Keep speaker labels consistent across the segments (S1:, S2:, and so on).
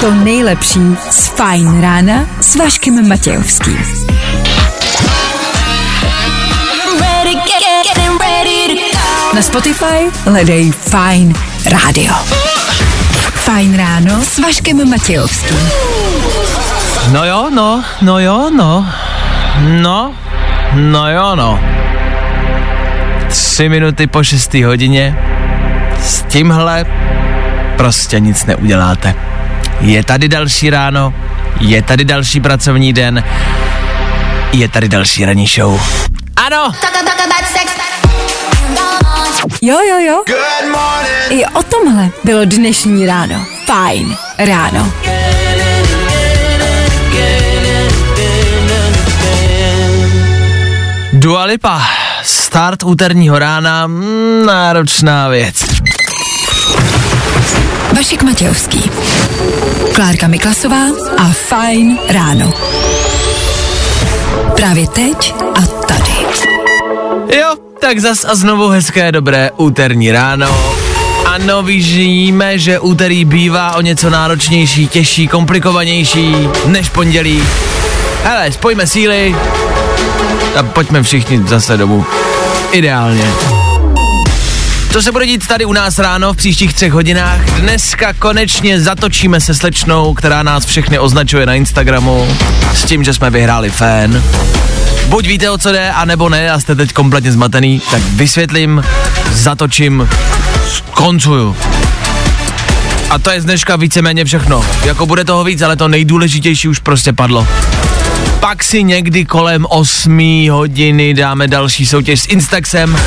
S1: to
S2: nejlepší z Fajn rána s Vaškem Matějovským. Na Spotify hledej Fajn rádio. Fajn ráno s Vaškem Matějovským.
S3: No jo, no, no jo, no. No, no jo, no. Tři minuty po šestý hodině. S tímhle prostě nic neuděláte. Je tady další ráno, je tady další pracovní den, je tady další ranní show. Ano.
S2: Jo, jo, jo. I o tomhle bylo dnešní ráno. Fajn ráno.
S3: Dua Lipa, start úterního rána, mm, náročná věc.
S2: Vašek Matějovský. Klárka Miklasová a Fajn ráno. Právě teď a tady.
S3: Jo, tak zas a znovu hezké dobré úterní ráno. Ano, víme, že úterý bývá o něco náročnější, těžší, komplikovanější než pondělí. Hele, spojíme síly a pojďme všichni zase domů. Ideálně. Co se bude dít tady u nás ráno v příštích třech hodinách? Dneska konečně zatočíme se slečnou, která nás všechny označuje na Instagramu s tím, že jsme vyhráli fén. Buď víte, o co jde, anebo ne a jste teď kompletně zmatený, tak vysvětlím, zatočím, skoncuju. A to je z dneška víceméně všechno. Jako bude toho víc, ale to nejdůležitější už prostě padlo. Pak si někdy kolem 8 hodiny dáme další soutěž s Instaxem.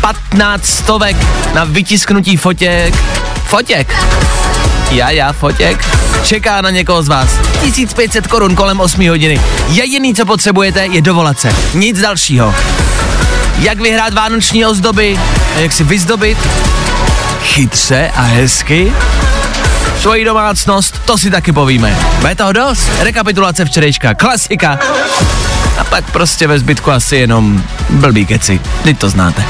S3: 15 stovek na vytisknutí fotěk. Fotěk. Já, já, fotěk. Čeká na někoho z vás. 1500 korun kolem 8 hodiny. Jediný, co potřebujete, je dovolat se. Nic dalšího. Jak vyhrát vánoční ozdoby a jak si vyzdobit chytře a hezky svoji domácnost, to si taky povíme. Bude toho dost? Rekapitulace včerejška, klasika. A pak prostě ve zbytku asi jenom blbý keci. Teď to znáte.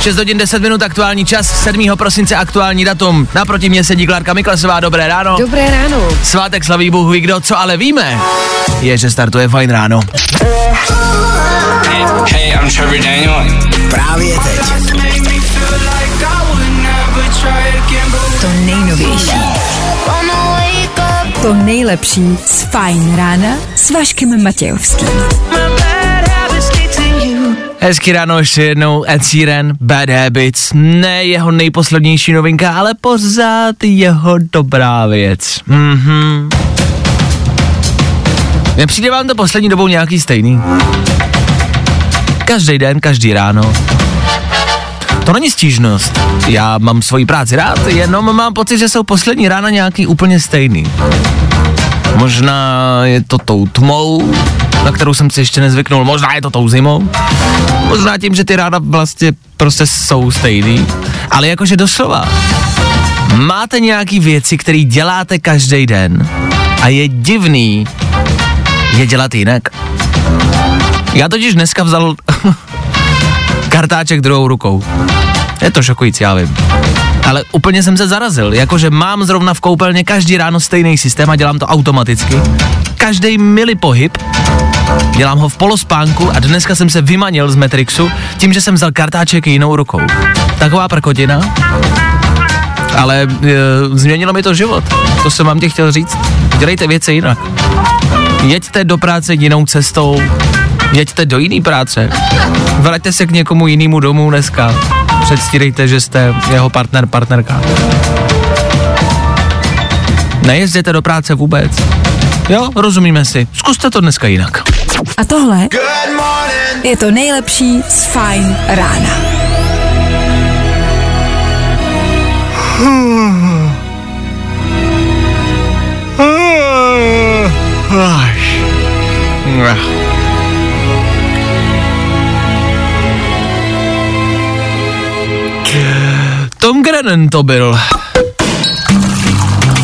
S3: 6 hodin 10 minut aktuální čas, 7. prosince aktuální datum. Naproti mě sedí Klárka Miklasová, dobré ráno.
S4: Dobré ráno.
S3: Svátek slaví Bůh ví kdo, co ale víme, je, že startuje fajn ráno.
S5: Hey, I'm Trevor Daniel.
S6: Právě teď.
S2: To nejnovější. To nejlepší z Fajn rána s Vaškem Matějovským.
S3: Hezký ráno ještě jednou, Ed Sheeran, Bad Habits, ne jeho nejposlednější novinka, ale pořád jeho dobrá věc. Mhm. Nepřijde vám to poslední dobou nějaký stejný? Každý den, každý ráno. To není stížnost. Já mám svoji práci rád, jenom mám pocit, že jsou poslední rána nějaký úplně stejný. Možná je to tou tmou, na kterou jsem si ještě nezvyknul, možná je to tou zimou, možná tím, že ty rána vlastně prostě jsou stejný, ale jakože doslova. Máte nějaký věci, které děláte každý den a je divný je dělat jinak. Já totiž dneska vzal kartáček druhou rukou. Je to šokující, já vím. Ale úplně jsem se zarazil, jakože mám zrovna v koupelně každý ráno stejný systém a dělám to automaticky. Každý milý pohyb, dělám ho v polospánku a dneska jsem se vymanil z Matrixu tím, že jsem vzal kartáček jinou rukou. Taková prkotina, ale e, změnilo mi to život. To jsem vám tě chtěl říct. Dělejte věci jinak. Jeďte do práce jinou cestou, jeďte do jiný práce. Vraťte se k někomu jinému domů dneska. Předstírejte, že jste jeho partner, partnerka. Nejezděte do práce vůbec. Jo, rozumíme si. Zkuste to dneska jinak.
S2: A tohle je to nejlepší z Fajn rána.
S3: Tom Grennan to byl.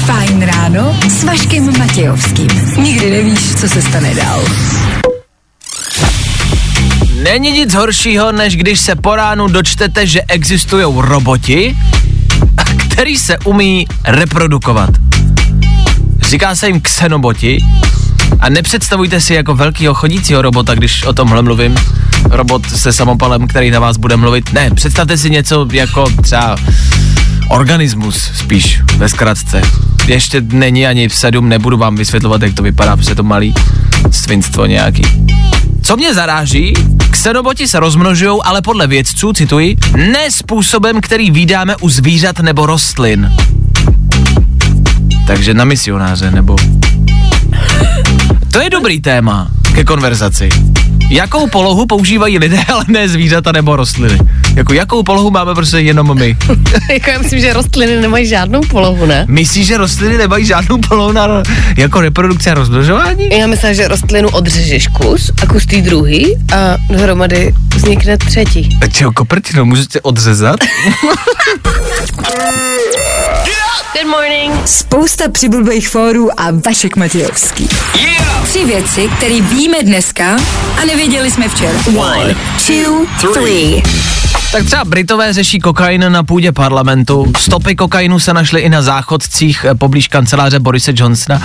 S2: Fajn ráno s Vaškem Matějovským. Nikdy nevíš, co se stane dál.
S3: Není nic horšího, než když se po ránu dočtete, že existují roboti, který se umí reprodukovat. Říká se jim xenoboti a nepředstavujte si jako velkýho chodícího robota, když o tomhle mluvím. Robot se samopalem, který na vás bude mluvit. Ne, představte si něco jako třeba organismus spíš ve zkratce. Ještě není ani v sedm, nebudu vám vysvětlovat, jak to vypadá, protože to malý svinstvo nějaký. Co mě zaráží, xenoboti se rozmnožují, ale podle vědců, cituji, ne způsobem, který vydáme u zvířat nebo rostlin. Takže na misionáře, nebo... To je dobrý téma ke konverzaci. Jakou polohu používají lidé, ale ne zvířata nebo rostliny? Jako jakou polohu máme prostě jenom my?
S4: jako já myslím, že rostliny nemají žádnou polohu, ne?
S3: Myslíš, že rostliny nemají žádnou polohu na jako reprodukce a rozmnožování?
S4: Já myslím, že rostlinu odřežeš kus a kus tý druhý a dohromady vznikne třetí.
S3: A čeho koprtinu, můžete odřezat?
S4: Good morning.
S2: Spousta přibulbých fórů a Vašek Matějovský. Tři věci, které víme dneska a nevěděli jsme včera. One, two, three.
S3: Tak třeba Britové řeší kokain na půdě parlamentu. Stopy kokainu se našly i na záchodcích eh, poblíž kanceláře Borise Johnsona,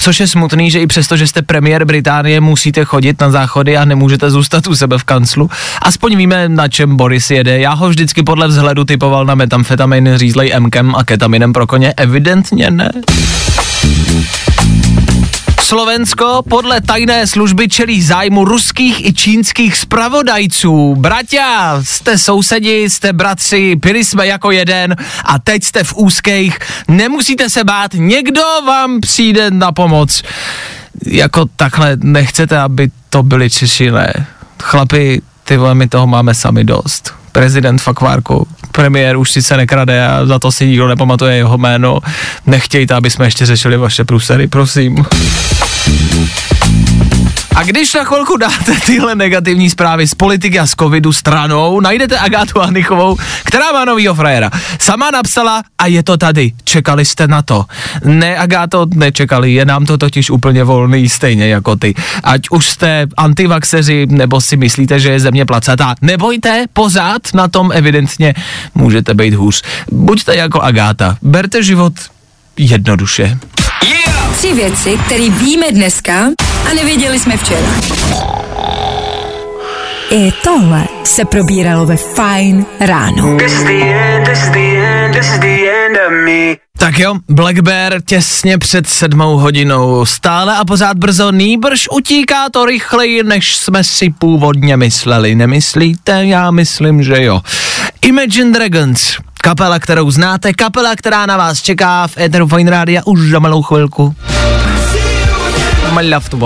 S3: což je smutný, že i přesto, že jste premiér Británie, musíte chodit na záchody a nemůžete zůstat u sebe v kanclu. Aspoň víme, na čem Boris jede. Já ho vždycky podle vzhledu typoval na metamfetamin řízlej Mkem a ketaminem pro koně. Evidentně ne. Slovensko podle tajné služby čelí zájmu ruských i čínských spravodajců. Bratia, jste sousedi, jste bratři, pili jsme jako jeden a teď jste v úzkých. Nemusíte se bát, někdo vám přijde na pomoc. Jako takhle nechcete, aby to byli Češi, ne. Chlapi, ty vole, my toho máme sami dost. Prezident Fakvárku, premiér už sice nekrade a za to si nikdo nepamatuje jeho jméno. Nechtějte, aby jsme ještě řešili vaše průsery, prosím. A když na chvilku dáte tyhle negativní zprávy z politiky a z covidu stranou, najdete Agátu Hanichovou, která má novýho frajera. Sama napsala a je to tady. Čekali jste na to. Ne, Agáto, nečekali, je nám to totiž úplně volný, stejně jako ty. Ať už jste antivaxeři, nebo si myslíte, že je země placatá, nebojte, pořád na tom evidentně můžete být hůř. Buďte jako Agáta, berte život jednoduše.
S2: Tři věci, které víme dneska a nevěděli jsme včera. I tohle se probíralo ve Fine ráno.
S3: Tak jo, Black Bear těsně před sedmou hodinou. Stále a pořád brzo, nýbrž utíká to rychleji, než jsme si původně mysleli. Nemyslíte? Já myslím, že jo. Imagine Dragons, kapela, kterou znáte, kapela, která na vás čeká v Eteru Fine Rádia už za malou chvilku. To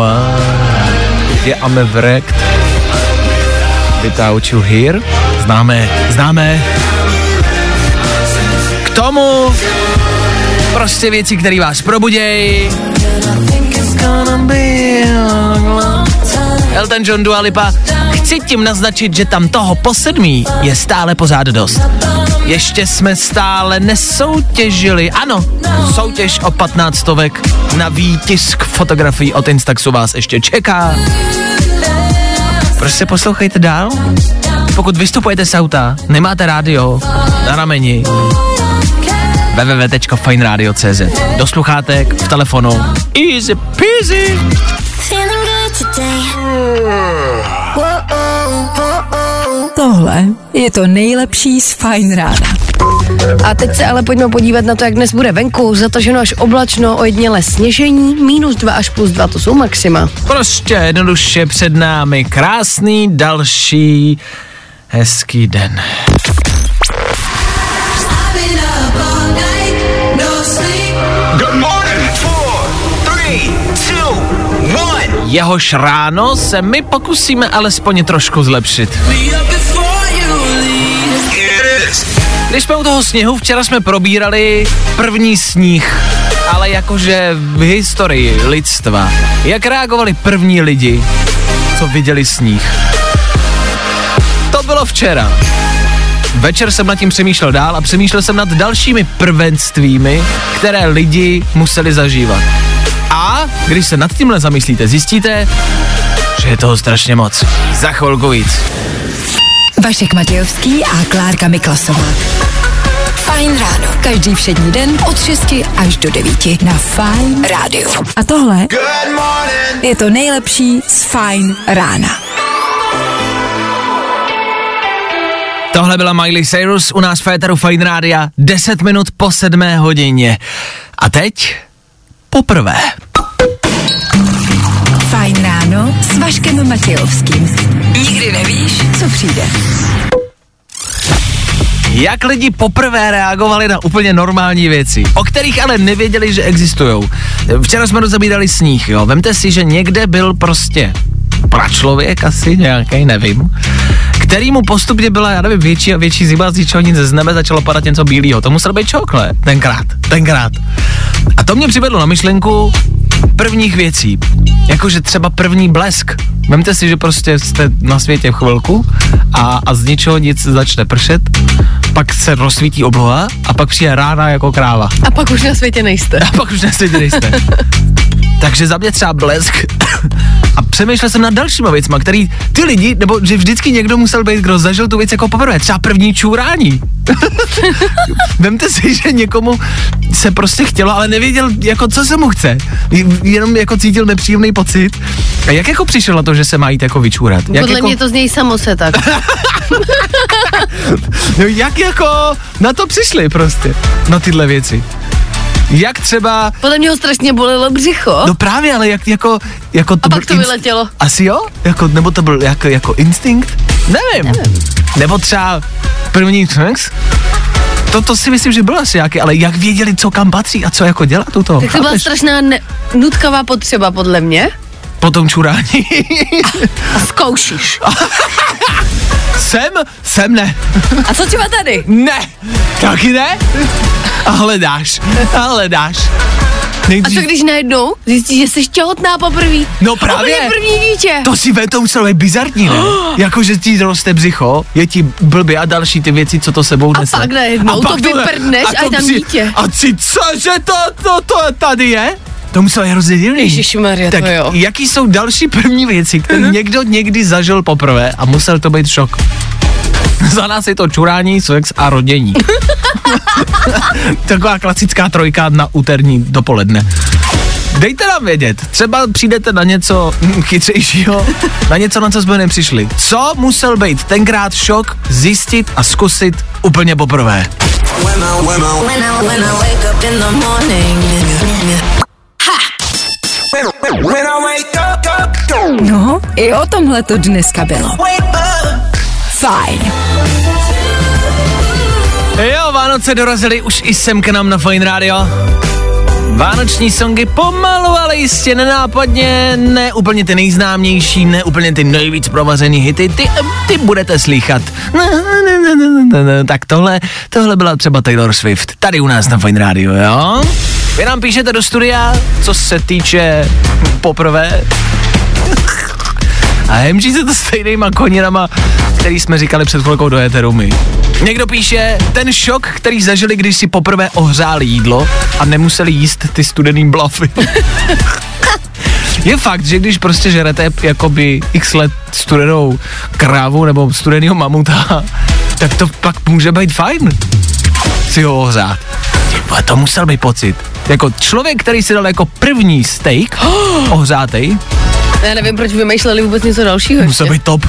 S3: Je I'm wrecked. Without you here. Známe, známe. K tomu prostě věci, které vás probudějí. Elton John Dua Lipa, chci tím naznačit, že tam toho po sedmí je stále pořád dost. Ještě jsme stále nesoutěžili, ano, soutěž o 15 stovek na výtisk fotografií od Instaxu vás ještě čeká. Prostě poslouchejte dál. Pokud vystupujete z auta, nemáte rádio na rameni, www.fineradio.cz Do sluchátek, v telefonu. Easy peasy.
S2: Tohle je to nejlepší z Fine rána.
S4: A teď se ale pojďme podívat na to, jak dnes bude venku. Zataženo až oblačno, ojediněle sněžení, minus 2 až plus 2, to jsou maxima.
S3: Prostě jednoduše před námi krásný další hezký den. Jehož ráno se my pokusíme alespoň trošku zlepšit. Když jsme u toho sněhu, včera jsme probírali první sníh, ale jakože v historii lidstva. Jak reagovali první lidi, co viděli sníh? To bylo včera. Večer jsem nad tím přemýšlel dál a přemýšlel jsem nad dalšími prvenstvími, které lidi museli zažívat. A když se nad tímhle zamyslíte, zjistíte, že je toho strašně moc. Za chvilku víc.
S2: Vašek Matějovský a Klárka Miklasová. Fajn ráno. Každý všední den od 6 až do 9 na Fajn rádiu. A tohle je to nejlepší z Fajn rána.
S3: Tohle byla Miley Cyrus u nás v Féteru Fine Rádia 10 minut po 7 hodině. A teď poprvé.
S2: Ráno s Vaškem Matějovským. Nikdy nevíš, co přijde.
S3: Jak lidi poprvé reagovali na úplně normální věci, o kterých ale nevěděli, že existují. Včera jsme rozebírali sníh, jo. Vemte si, že někde byl prostě pračlověk asi nějaký, nevím, který mu postupně byla, já nevím, větší a větší zima, z ničeho nic z nebe začalo padat něco bílého. To musel být čokle, tenkrát, tenkrát. A to mě přivedlo na myšlenku prvních věcí. Jakože třeba první blesk. Vemte si, že prostě jste na světě v chvilku a, a z ničeho nic začne pršet, pak se rozsvítí obloha a pak přijde rána jako kráva.
S4: A pak už na světě nejste.
S3: A pak už na světě nejste. Takže za mě třeba blesk. A přemýšlel jsem nad dalšíma věcma, který ty lidi, nebo že vždycky někdo musel být, kdo zažil tu věc jako poprvé. Třeba první čůrání. Vemte si, že někomu se prostě chtělo, ale nevěděl, jako co se mu chce. Jenom jako cítil nepříjemný pocit. A jak jako přišel na to, že se má jít jako vyčůrat? Jak
S4: Podle
S3: jako,
S4: mě to z něj samo se tak.
S3: no, jak jako na to přišli prostě, na tyhle věci. Jak třeba
S4: Podle mě ho strašně bolelo břicho.
S3: No právě, ale jak, jako, jako to
S4: A pak to vyletělo.
S3: Asi jo? Jako, nebo to byl jako, jako instinkt? Nevím. Nevím. Nebo třeba první sex? To, to si myslím, že bylo asi nějaký, ale jak věděli, co kam patří a co jako dělat u toho?
S4: tak to byla
S3: chápeš?
S4: strašná ne- nutkavá potřeba podle mě.
S3: Po tom čurání.
S4: A zkoušíš.
S3: sem? Sem ne.
S4: A co třeba tady?
S3: Ne. Taky ne? A hledáš. A hledáš.
S4: A
S3: Nejdřív,
S4: co když najednou zjistíš, že jsi těhotná poprvé?
S3: No právě.
S4: Úplně první dítě.
S3: To si ve to muselo být bizarní, ne? jako, že ti roste břicho, je ti blbě a další ty věci, co to sebou nese.
S4: pak najednou to vyprdneš a je tam dítě.
S3: A si, cože to, to, to tady je? To muselo být hrozně divný.
S4: Ježišmarja,
S3: tak
S4: to jo.
S3: jaký jsou další první věci, které
S4: Mhm.
S3: někdo někdy zažil poprvé a musel to být šok? Za nás je to čurání, sex a rodění. Taková klasická trojka na úterní dopoledne. Dejte nám vědět, třeba přijdete na něco chytřejšího, na něco, na co jsme nepřišli. Co musel být tenkrát šok zjistit a zkusit úplně poprvé?
S1: When I, when I.
S6: When I
S2: No, i o tomhle to dneska bylo. Fajn.
S3: Jo, Vánoce dorazily už i sem k nám na Fine Radio. Vánoční songy pomalu, ale jistě nenápadně, ne úplně ty nejznámější, ne úplně ty nejvíc provařený hity, ty, ty budete slychat. Tak tohle, tohle byla třeba Taylor Swift, tady u nás na Fine Radio, jo? Vy nám píšete do studia, co se týče poprvé. A hemží se to stejnýma koněrama, který jsme říkali před chvilkou do éteru my. Někdo píše, ten šok, který zažili, když si poprvé ohřáli jídlo a nemuseli jíst ty studený blafy. Je fakt, že když prostě žerete jakoby x let studenou krávu nebo studenýho mamuta, tak to pak může být fajn si ho ohřát. To musel být pocit. Jako člověk, který si dal jako první steak ohřátej,
S4: Já nevím, proč vymýšleli vůbec něco dalšího
S3: musel
S4: ještě.
S3: být top.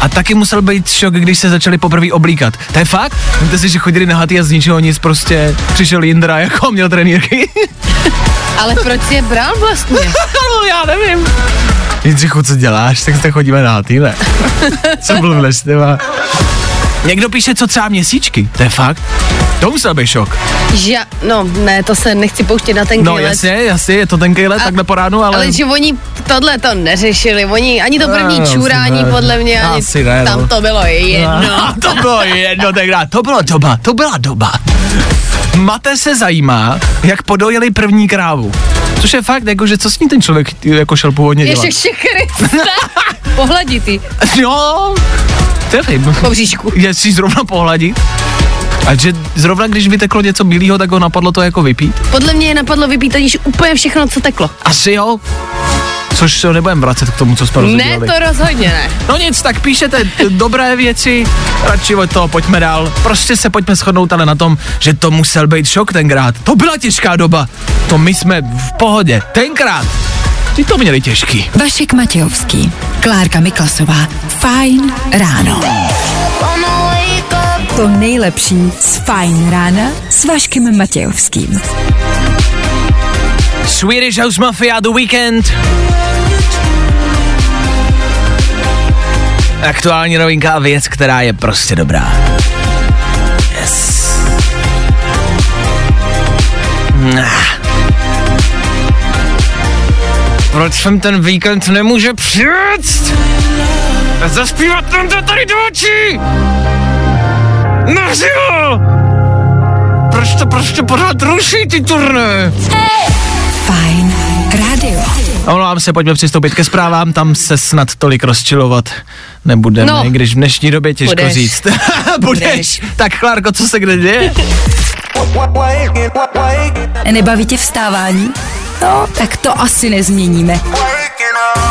S3: A taky musel být šok, když se začali poprvé oblíkat. To je fakt? Víte si, že chodili na haty a z ničeho nic prostě přišel Jindra, jako měl trenýrky.
S4: Ale proč je bral vlastně?
S3: no, já nevím. Jindřichu, co děláš? Tak se chodíme na haty, ne? co blbneš. Někdo píše, co třeba měsíčky. To je fakt? To musel být šok.
S4: Že, no, ne, to se nechci pouštět na ten
S3: No
S4: let.
S3: jasně, jasně, je to tenkej let,
S4: A-
S3: takhle po ránu, ale...
S4: Ale že oni tohle to neřešili, oni ani to první
S3: No,
S4: čurání
S3: asi ne.
S4: podle mě, ani
S3: Asi ne, no.
S4: tam to bylo jedno.
S3: A to bylo jedno tenkrát, to byla doba, to byla doba. Mate se zajímá, jak podojeli první krávu. Což je fakt, jako, že co s ní ten člověk jako šel původně dělat.
S4: Ještě Krista. Pohladitý
S3: Jo, nevím.
S4: po bříšku.
S3: Jestli zrovna pohladit. A že zrovna když vyteklo něco bílého, tak ho napadlo to jako vypít?
S4: Podle mě je napadlo vypít aniž úplně všechno, co teklo.
S3: Asi jo. což se nebudeme vracet k tomu, co jsme
S4: Ne,
S3: rozhodli.
S4: to rozhodně ne.
S3: No nic, tak píšete dobré věci, radši od toho pojďme dál. Prostě se pojďme shodnout ale na tom, že to musel být šok tenkrát. To byla těžká doba. To my jsme v pohodě. Tenkrát. Ty to měli těžký.
S2: Vašek Matějovský, Klárka Miklasová. Fajn ráno. To nejlepší z Fajn rána s Vaškem Matějovským.
S3: Swedish House Mafia The Weekend. Aktuální novinka a věc, která je prostě dobrá. Yes. Nah. Proč jsem ten víkend nemůže přijet? A zaspívat nám to tady do očí! Naživo! Proč to prostě pořád ruší ty turné?
S2: Fajn rádio.
S3: Omlouvám se, pojďme přistoupit ke zprávám, tam se snad tolik rozčilovat nebudeme,
S4: No.
S3: když v dnešní době těžko
S4: Budeš.
S3: říct. Budeš.
S4: Budeš.
S3: Tak Klárko, co se kde děje?
S2: Nebaví tě vstávání? No, tak to asi nezměníme.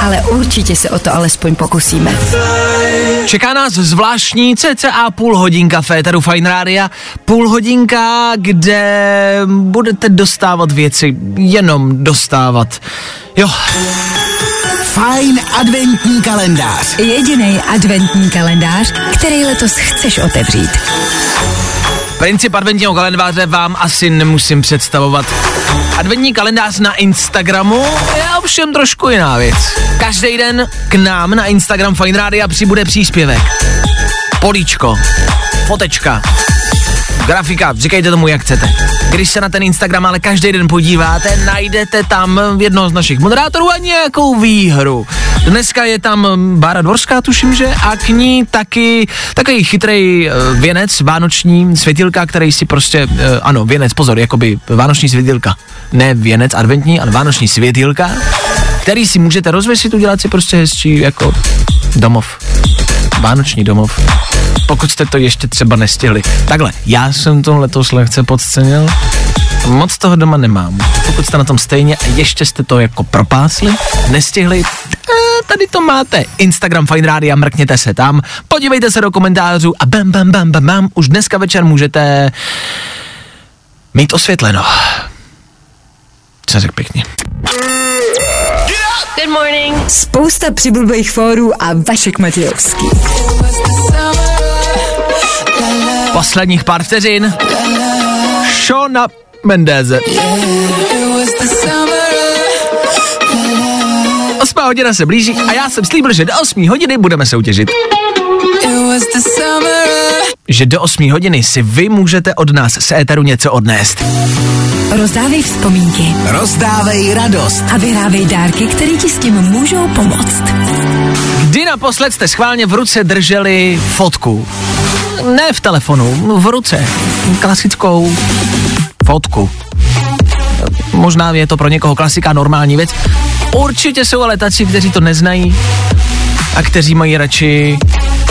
S2: Ale určitě se o to alespoň pokusíme.
S3: Čeká nás zvláštní cca půl hodinka Féteru Fine Rádia. Půl hodinka, kde budete dostávat věci, jenom dostávat. Jo,
S5: Fajn adventní kalendář.
S2: Jediný adventní kalendář, který letos chceš otevřít.
S3: Princip adventního kalendáře vám asi nemusím představovat. Adventní kalendář na Instagramu je ovšem trošku jiná věc. Každý den k nám na Instagram Fine Radio přibude příspěvek. Políčko, fotečka, grafika, říkejte tomu, jak chcete. Když se na ten Instagram ale každý den podíváte, najdete tam jednoho z našich moderátorů a nějakou výhru. Dneska je tam Bára Dvorská, tuším, že, a k ní taky takový chytrý věnec, vánoční světilka, který si prostě, eh, ano, věnec, pozor, jakoby vánoční světilka. Ne věnec adventní, ale vánoční světilka, který si můžete rozvěsit, udělat si prostě hezčí jako domov. Vánoční domov. Pokud jste to ještě třeba nestihli. Takhle, já jsem to letos lehce podcenil. Moc toho doma nemám. Pokud jste na tom stejně a ještě jste to jako propásli, nestihli, eh, tady to máte. Instagram Fine Radio, mrkněte se tam, podívejte se do komentářů a bam, bam, bam, bam, bam, už dneska večer můžete mít osvětleno. Co řekl pěkně.
S4: Good morning.
S2: Spousta přibulbých fórů a Vašek Matějovský.
S3: Posledních pár vteřin. Shona Mendeze. Osmá hodina se blíží a já jsem slíbil, že do 8 hodiny budeme soutěžit. Že do 8 hodiny si vy můžete od nás z éteru něco odnést.
S2: Rozdávej vzpomínky
S5: Rozdávej radost.
S2: a vyhrávej dárky, které ti s tím můžou pomoct.
S3: Kdy naposled jste schválně v ruce drželi fotku? Ne v telefonu, v ruce. Klasickou fotku. Možná je to pro někoho klasika normální věc. Určitě jsou ale taci, kteří to neznají a kteří mají radši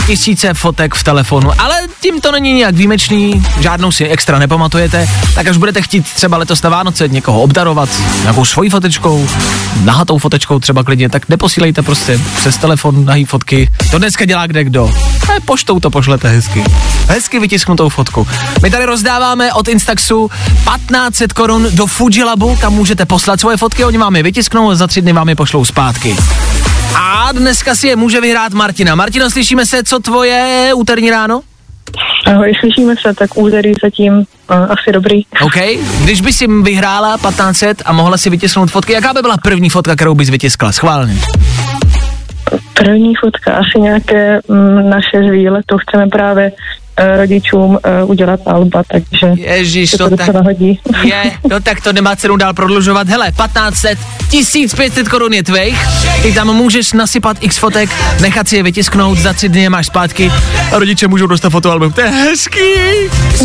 S3: tisíce fotek v telefonu, ale tím to není nějak výjimečný, žádnou si extra nepamatujete, tak až budete chtít třeba letos na Vánoce někoho obdarovat nějakou svojí fotečkou, nahatou fotečkou třeba klidně, tak neposílejte prostě přes telefon nahý fotky, to dneska dělá kde kdo. A poštou to pošlete hezky. Hezky vytisknutou fotku. My tady rozdáváme od Instaxu 1500 korun do Fujilabu, kam můžete poslat svoje fotky, oni vám je vytisknou a za tři dny vám je pošlou zpátky. A dneska si je může vyhrát Martina. Martino, slyšíme se, co tvoje úterní ráno?
S7: Ahoj, slyšíme se, tak úterý zatím uh, asi dobrý.
S3: OK. Když bys si vyhrála 1500 a mohla si vytisknout fotky, jaká by byla první fotka, kterou bys vytiskla? Schválně.
S7: První fotka, asi nějaké mm, naše z výletu, chceme právě rodičům uh, udělat alba, takže
S3: Ježíš, to
S7: to
S3: tak
S7: hodí.
S3: je, no tak to nemá cenu dál prodlužovat. Hele, 1500, 1500 korun je tvých, ty tam můžeš nasypat x fotek, nechat si je vytisknout, za tři dny je máš zpátky a rodiče můžou dostat fotoalbum. To je hezký.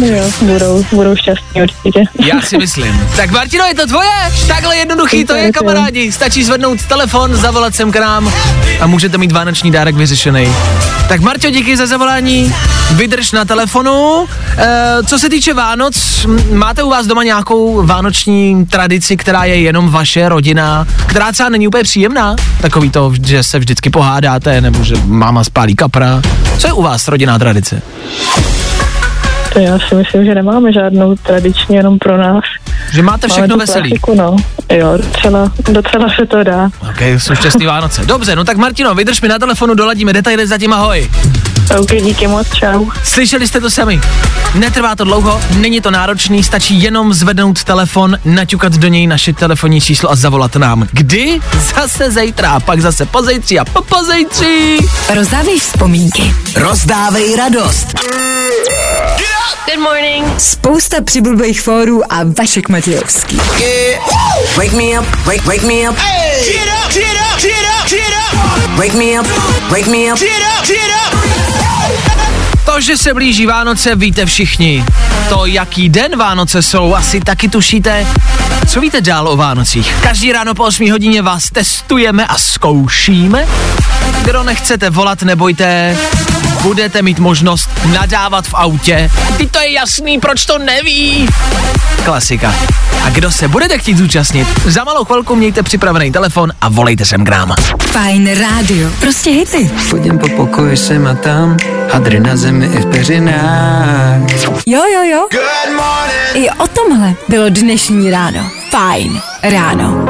S7: jo, budou, budou šťastní určitě.
S3: Já si myslím. Tak Martino, je to tvoje? Takhle jednoduchý to je, kamarádi. Stačí zvednout telefon, zavolat sem k nám a můžete mít vánoční dárek vyřešený. Tak Marťo, díky za zavolání. Vydrž na telefonu. E, co se týče Vánoc, máte u vás doma nějakou vánoční tradici, která je jenom vaše rodina, která třeba není úplně příjemná? Takový to, že se vždycky pohádáte, nebo že máma spálí kapra. Co je u vás rodinná tradice?
S7: To já si myslím, že nemáme žádnou tradiční jenom pro nás.
S3: Že máte všechno
S7: Máme
S3: veselý.
S7: klasiku, no. Jo, docela, docela se to dá.
S3: Ok, jsou šťastný Vánoce. Dobře, no tak Martino, vydrž mi na telefonu, doladíme detaily, zatím ahoj.
S7: OK, díky moc, čau.
S3: Slyšeli jste to sami. Netrvá to dlouho, není to náročný, stačí jenom zvednout telefon, naťukat do něj naše telefonní číslo a zavolat nám. Kdy? Zase zítra, a pak zase pozejtří a po pozejtří.
S2: Rozdávej vzpomínky.
S5: Rozdávej radost.
S4: Good morning.
S2: Spousta přibulbých fórů a Vašek Matějovský.
S5: Wake me up, wake, wake me up. Wake me up, wake me up, cheat up, cheat up.
S3: To, že se blíží Vánoce, víte všichni. To, jaký den Vánoce jsou, asi taky tušíte. Co víte dál o Vánocích? Každý ráno po 8 hodině vás testujeme a zkoušíme. Kdo nechcete volat, nebojte, budete mít možnost nadávat v autě. Ty to je jasný, proč to neví? Klasika. A kdo se budete chtít zúčastnit, za malou chvilku mějte připravený telefon a volejte sem k nám.
S2: Fajn rádio. Prostě hity.
S8: Chodím po pokoji sem a tam, hadry na zemi i v peřinách.
S2: Jo, jo, jo. I o tomhle bylo dnešní ráno. Fajn ráno.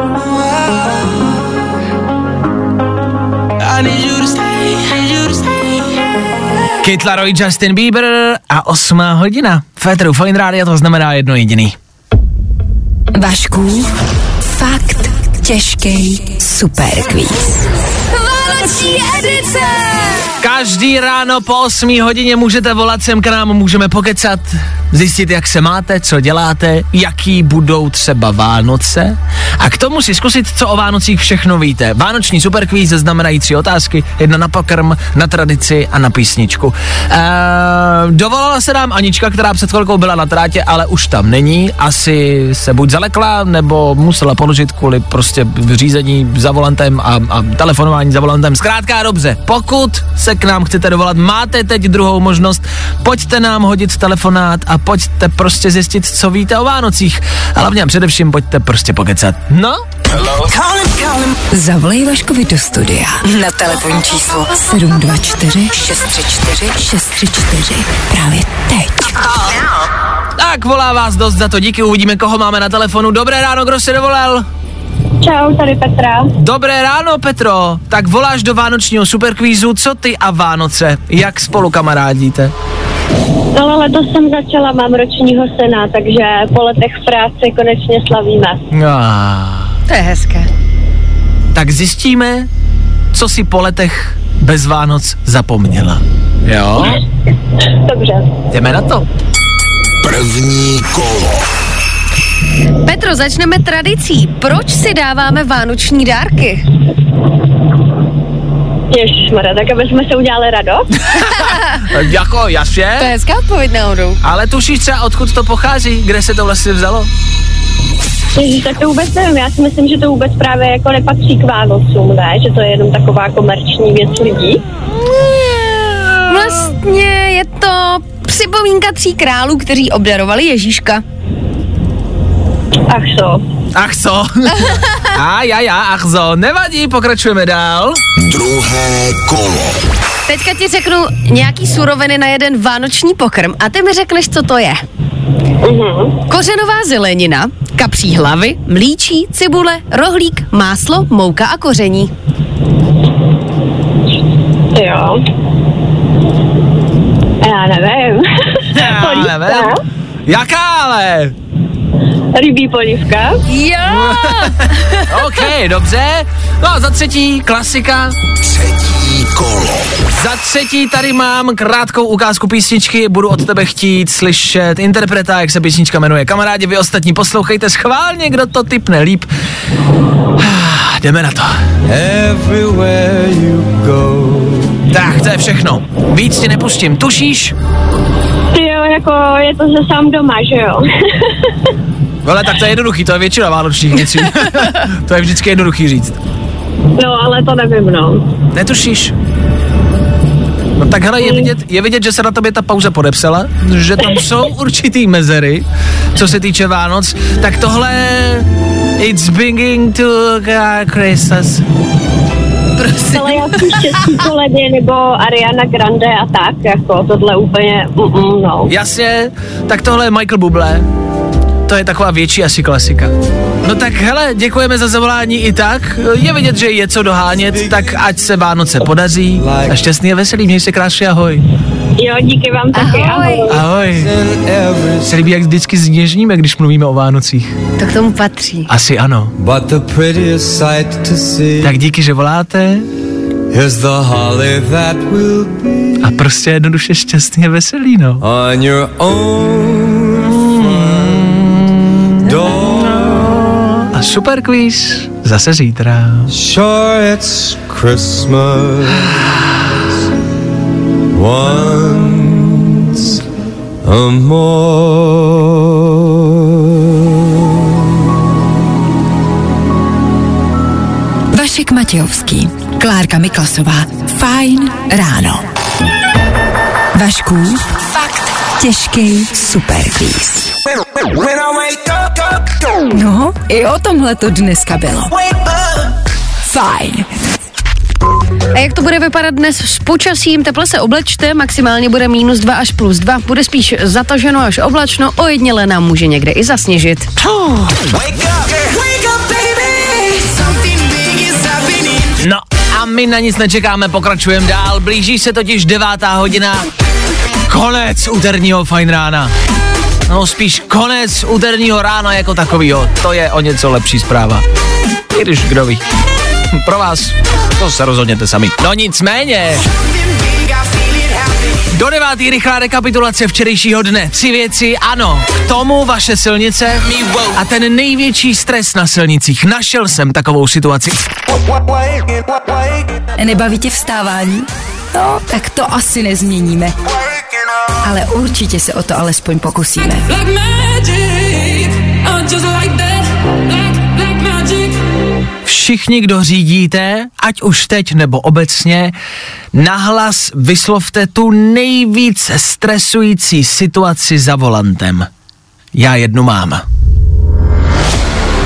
S3: Kate Laroi, Justin Bieber a osmá hodina. Féteru Fine Radio to znamená jedno jediný.
S2: Vašku, fakt těžký superkvíz. Vánoční edice!
S3: Každý ráno po 8 hodině můžete volat sem k nám, můžeme pokecat, zjistit, jak se máte, co děláte, jaký budou třeba Vánoce a k tomu si zkusit, co o Vánocích všechno víte. Vánoční superkvíz znamenají tři otázky, jedna na pokrm, na tradici a na písničku. Eee, dovolala se nám Anička, která před chvilkou byla na trátě, ale už tam není, asi se buď zalekla, nebo musela položit kvůli prostě řízení za volantem a, a telefonování za volantem. Zkrátka a dobře, pokud se k nám chcete dovolat, máte teď druhou možnost, pojďte nám hodit telefonát a pojďte prostě zjistit, co víte o Vánocích. A hlavně a především pojďte prostě pokecat. No?
S2: Zavolej Vaškovi do studia na telefonní číslo 724 634 634 právě teď.
S3: Tak volá vás dost za to, díky, uvidíme, koho máme na telefonu. Dobré ráno, kdo se dovolal?
S7: Čau, tady Petra.
S3: Dobré ráno, Petro. Tak voláš do vánočního superkvízu, co ty a Vánoce? Jak spolu kamarádíte?
S7: No ale letos jsem začala, mám ročního syna, takže po letech v práci konečně slavíme.
S3: Ah.
S4: To je hezké.
S3: Tak zjistíme, co si po letech bez Vánoc zapomněla. Jo?
S7: Dobře.
S3: Jdeme na to.
S5: První kolo.
S4: Petro, začneme tradicí. Proč si dáváme vánoční dárky?
S7: Ježišmarja, tak aby jsme se udělali radost.
S3: Jako,
S4: To je
S3: jasně.
S4: hezká odpověď náhodou.
S3: Ale tušíš třeba, odkud to pochází? Kde se to vlastně vzalo?
S7: Ježiš, tak to vůbec nevím. Já si myslím, že to vůbec právě jako nepatří k Vánocům, ne? Že to je jenom taková komerční věc lidí.
S4: Vlastně je to připomínka tří králů, kteří obdarovali Ježíška.
S7: Ach co.
S3: Ach co? a já, já, ach co. Nevadí, pokračujeme dál.
S5: Druhé kolo.
S4: Teďka ti řeknu nějaký suroviny na jeden vánoční pokrm a ty mi řekneš, co to je.
S7: Mhm.
S4: Kořenová zelenina, kapří hlavy, mlíčí, cibule, rohlík, máslo, mouka a koření.
S7: Jo. Já nevím.
S3: Já nevím. Jaká ale?
S7: Rybí polívka.
S4: Jo!
S3: OK, dobře. No a za třetí, klasika.
S5: Třetí kolo.
S3: Za třetí tady mám krátkou ukázku písničky, budu od tebe chtít slyšet interpreta, jak se písnička jmenuje. Kamarádi, vy ostatní poslouchejte schválně, kdo to typne líp. Jdeme na to.
S8: Everywhere you go.
S3: Tak, to je všechno. Víc ti nepustím. Tušíš?
S7: Ty jo, jako je to ze sám doma, že jo?
S3: Ale tak to je jednoduchý, to je většina vánočních věcí. to je vždycky jednoduchý říct.
S7: no, ale to nevím, no.
S3: Netušíš? No tak hele, je vidět, je vidět, že se na tobě ta pauza podepsala, že tam jsou určitý mezery, co se týče Vánoc, tak tohle It's beginning to Christmas.
S4: Prosím.
S9: Ale já jsem štěstí koledě nebo Ariana Grande a tak, jako tohle úplně, mm, no.
S3: Jasně, tak tohle je Michael Bublé. To je taková větší asi klasika. No tak hele, děkujeme za zavolání i tak. Je vidět, že je co dohánět, tak ať se Vánoce podaří. A šťastný a veselý, měj se krásně, ahoj.
S9: Jo, díky vám taky, ahoj.
S3: Ahoj. Se líbí, jak vždycky zněžníme, když mluvíme o Vánocích.
S4: To k tomu patří.
S3: Asi ano. Tak díky, že voláte
S8: is the holly that will be
S3: a prostě jednoduše šťastný a veselý, no.
S8: on your own
S3: A super quiz zase zítra.
S8: Sure, it's Christmas once a more.
S2: Vašek Matějovský, Klárka Miklasová. Fajn ráno. Vašku, fakt těžký superquiz. No, i o tomhle to dneska bylo. Fajn.
S4: A jak to bude vypadat dnes s počasím? Teple se oblečte, maximálně bude minus 2 až plus 2. Bude spíš zataženo až oblačno, ojedněle nám může někde i zasněžit.
S3: No a my na nic nečekáme, pokračujeme dál. Blíží se totiž devátá hodina. Konec úterního fajn rána. No spíš konec úterního rána jako takovýho. To je o něco lepší zpráva. I když kdo ví. Pro vás to se rozhodněte sami. No nicméně. Do devátý rychlá rekapitulace včerejšího dne. Tři věci, ano. K tomu vaše silnice a ten největší stres na silnicích. Našel jsem takovou situaci.
S2: Nebaví tě vstávání? No, tak to asi nezměníme. Ale určitě se o to alespoň pokusíme.
S3: Všichni, kdo řídíte, ať už teď nebo obecně, nahlas vyslovte tu nejvíc stresující situaci za volantem. Já jednu mám.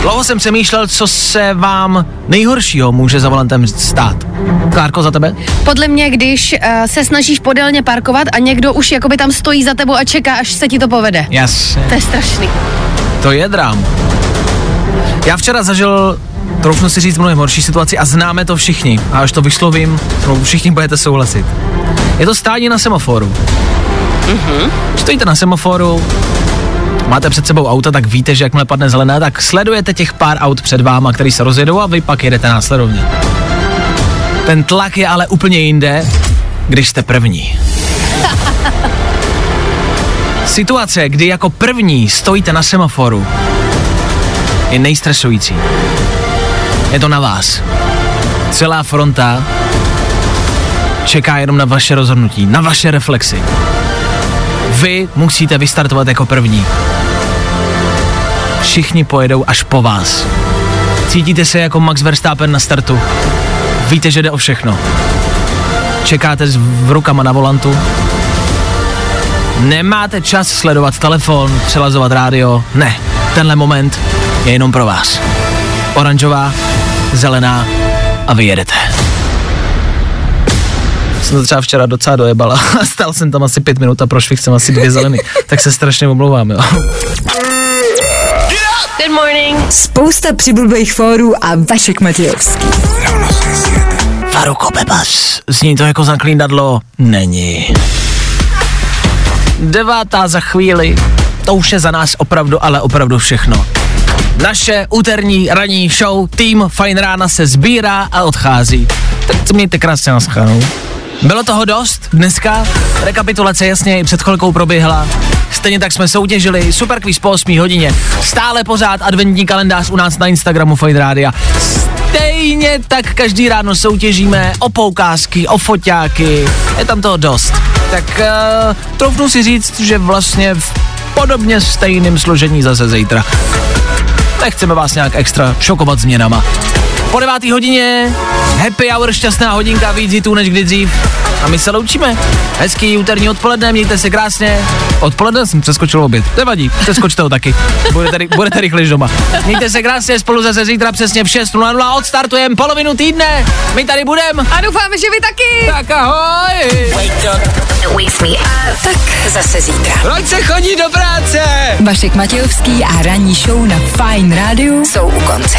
S3: Dlouho jsem přemýšlel, co se vám nejhoršího může za volantem stát. Klárko, za tebe?
S4: Podle mě, když uh, se snažíš podélně parkovat a někdo už jakoby tam stojí za tebou a čeká, až se ti to povede.
S3: Jasně.
S4: To je strašný.
S3: To je drám. Já včera zažil, troufnu si říct, mnohem horší situaci a známe to všichni. A až to vyslovím, no, všichni budete souhlasit. Je to stání na semaforu. Mm-hmm. Stojíte na semaforu, máte před sebou auta, tak víte, že jakmile padne zelená, tak sledujete těch pár aut před váma, který se rozjedou a vy pak jedete následovně. Ten tlak je ale úplně jinde, když jste první. Situace, kdy jako první stojíte na semaforu, je nejstresující. Je to na vás. Celá fronta čeká jenom na vaše rozhodnutí, na vaše reflexy. Vy musíte vystartovat jako první. Všichni pojedou až po vás. Cítíte se jako Max Verstappen na startu. Víte, že jde o všechno. Čekáte s rukama na volantu. Nemáte čas sledovat telefon, přelazovat rádio. Ne, tenhle moment je jenom pro vás. Oranžová, zelená a vy jedete. Jsem to třeba včera docela dojebala. Stal jsem tam asi pět minut a prošvih jsem asi dvě zelený. tak se strašně omlouvám, jo.
S4: Good morning.
S2: Spousta přibulbých fórů a Vašek Matějovský.
S3: Faruko Bebas. Zní to jako zaklínadlo? Není. Devátá za chvíli. To už je za nás opravdu, ale opravdu všechno. Naše úterní ranní show Tým Fajn rána se sbírá a odchází. Tak mějte krásně na schanou. Bylo toho dost dneska, rekapitulace jasně i před chvilkou proběhla. Stejně tak jsme soutěžili, super quiz po 8 hodině. Stále pořád adventní kalendář u nás na Instagramu Fajn Rádia. Stejně tak každý ráno soutěžíme o poukázky, o foťáky, je tam toho dost. Tak uh, troufnu si říct, že vlastně v podobně stejným složení zase zítra. Nechceme vás nějak extra šokovat změnama. Po devátý hodině, happy hour, šťastná hodinka, víc hitů než kdy dřív. A my se loučíme. Hezký úterní odpoledne, mějte se krásně. Odpoledne jsem přeskočil oběd. Nevadí, přeskočte ho taky. Budete, ry- budete rychlejš doma. Mějte se krásně, spolu zase zítra přesně v 6.00 odstartujeme polovinu týdne. My tady budeme.
S4: A doufáme, že vy taky.
S3: Tak ahoj.
S2: Tak zase zítra.
S3: Proč se chodí do práce?
S2: Vašek Matějovský a ranní show na Fine Radio jsou u konce.